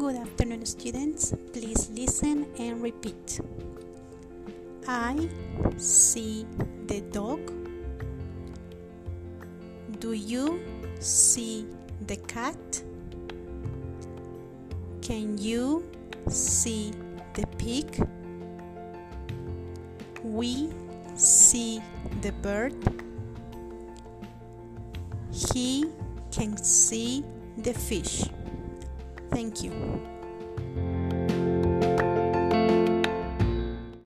Good afternoon, students. Please listen and repeat. I see the dog. Do you see the cat? Can you see the pig? We see the bird. He can see the fish. Thank you.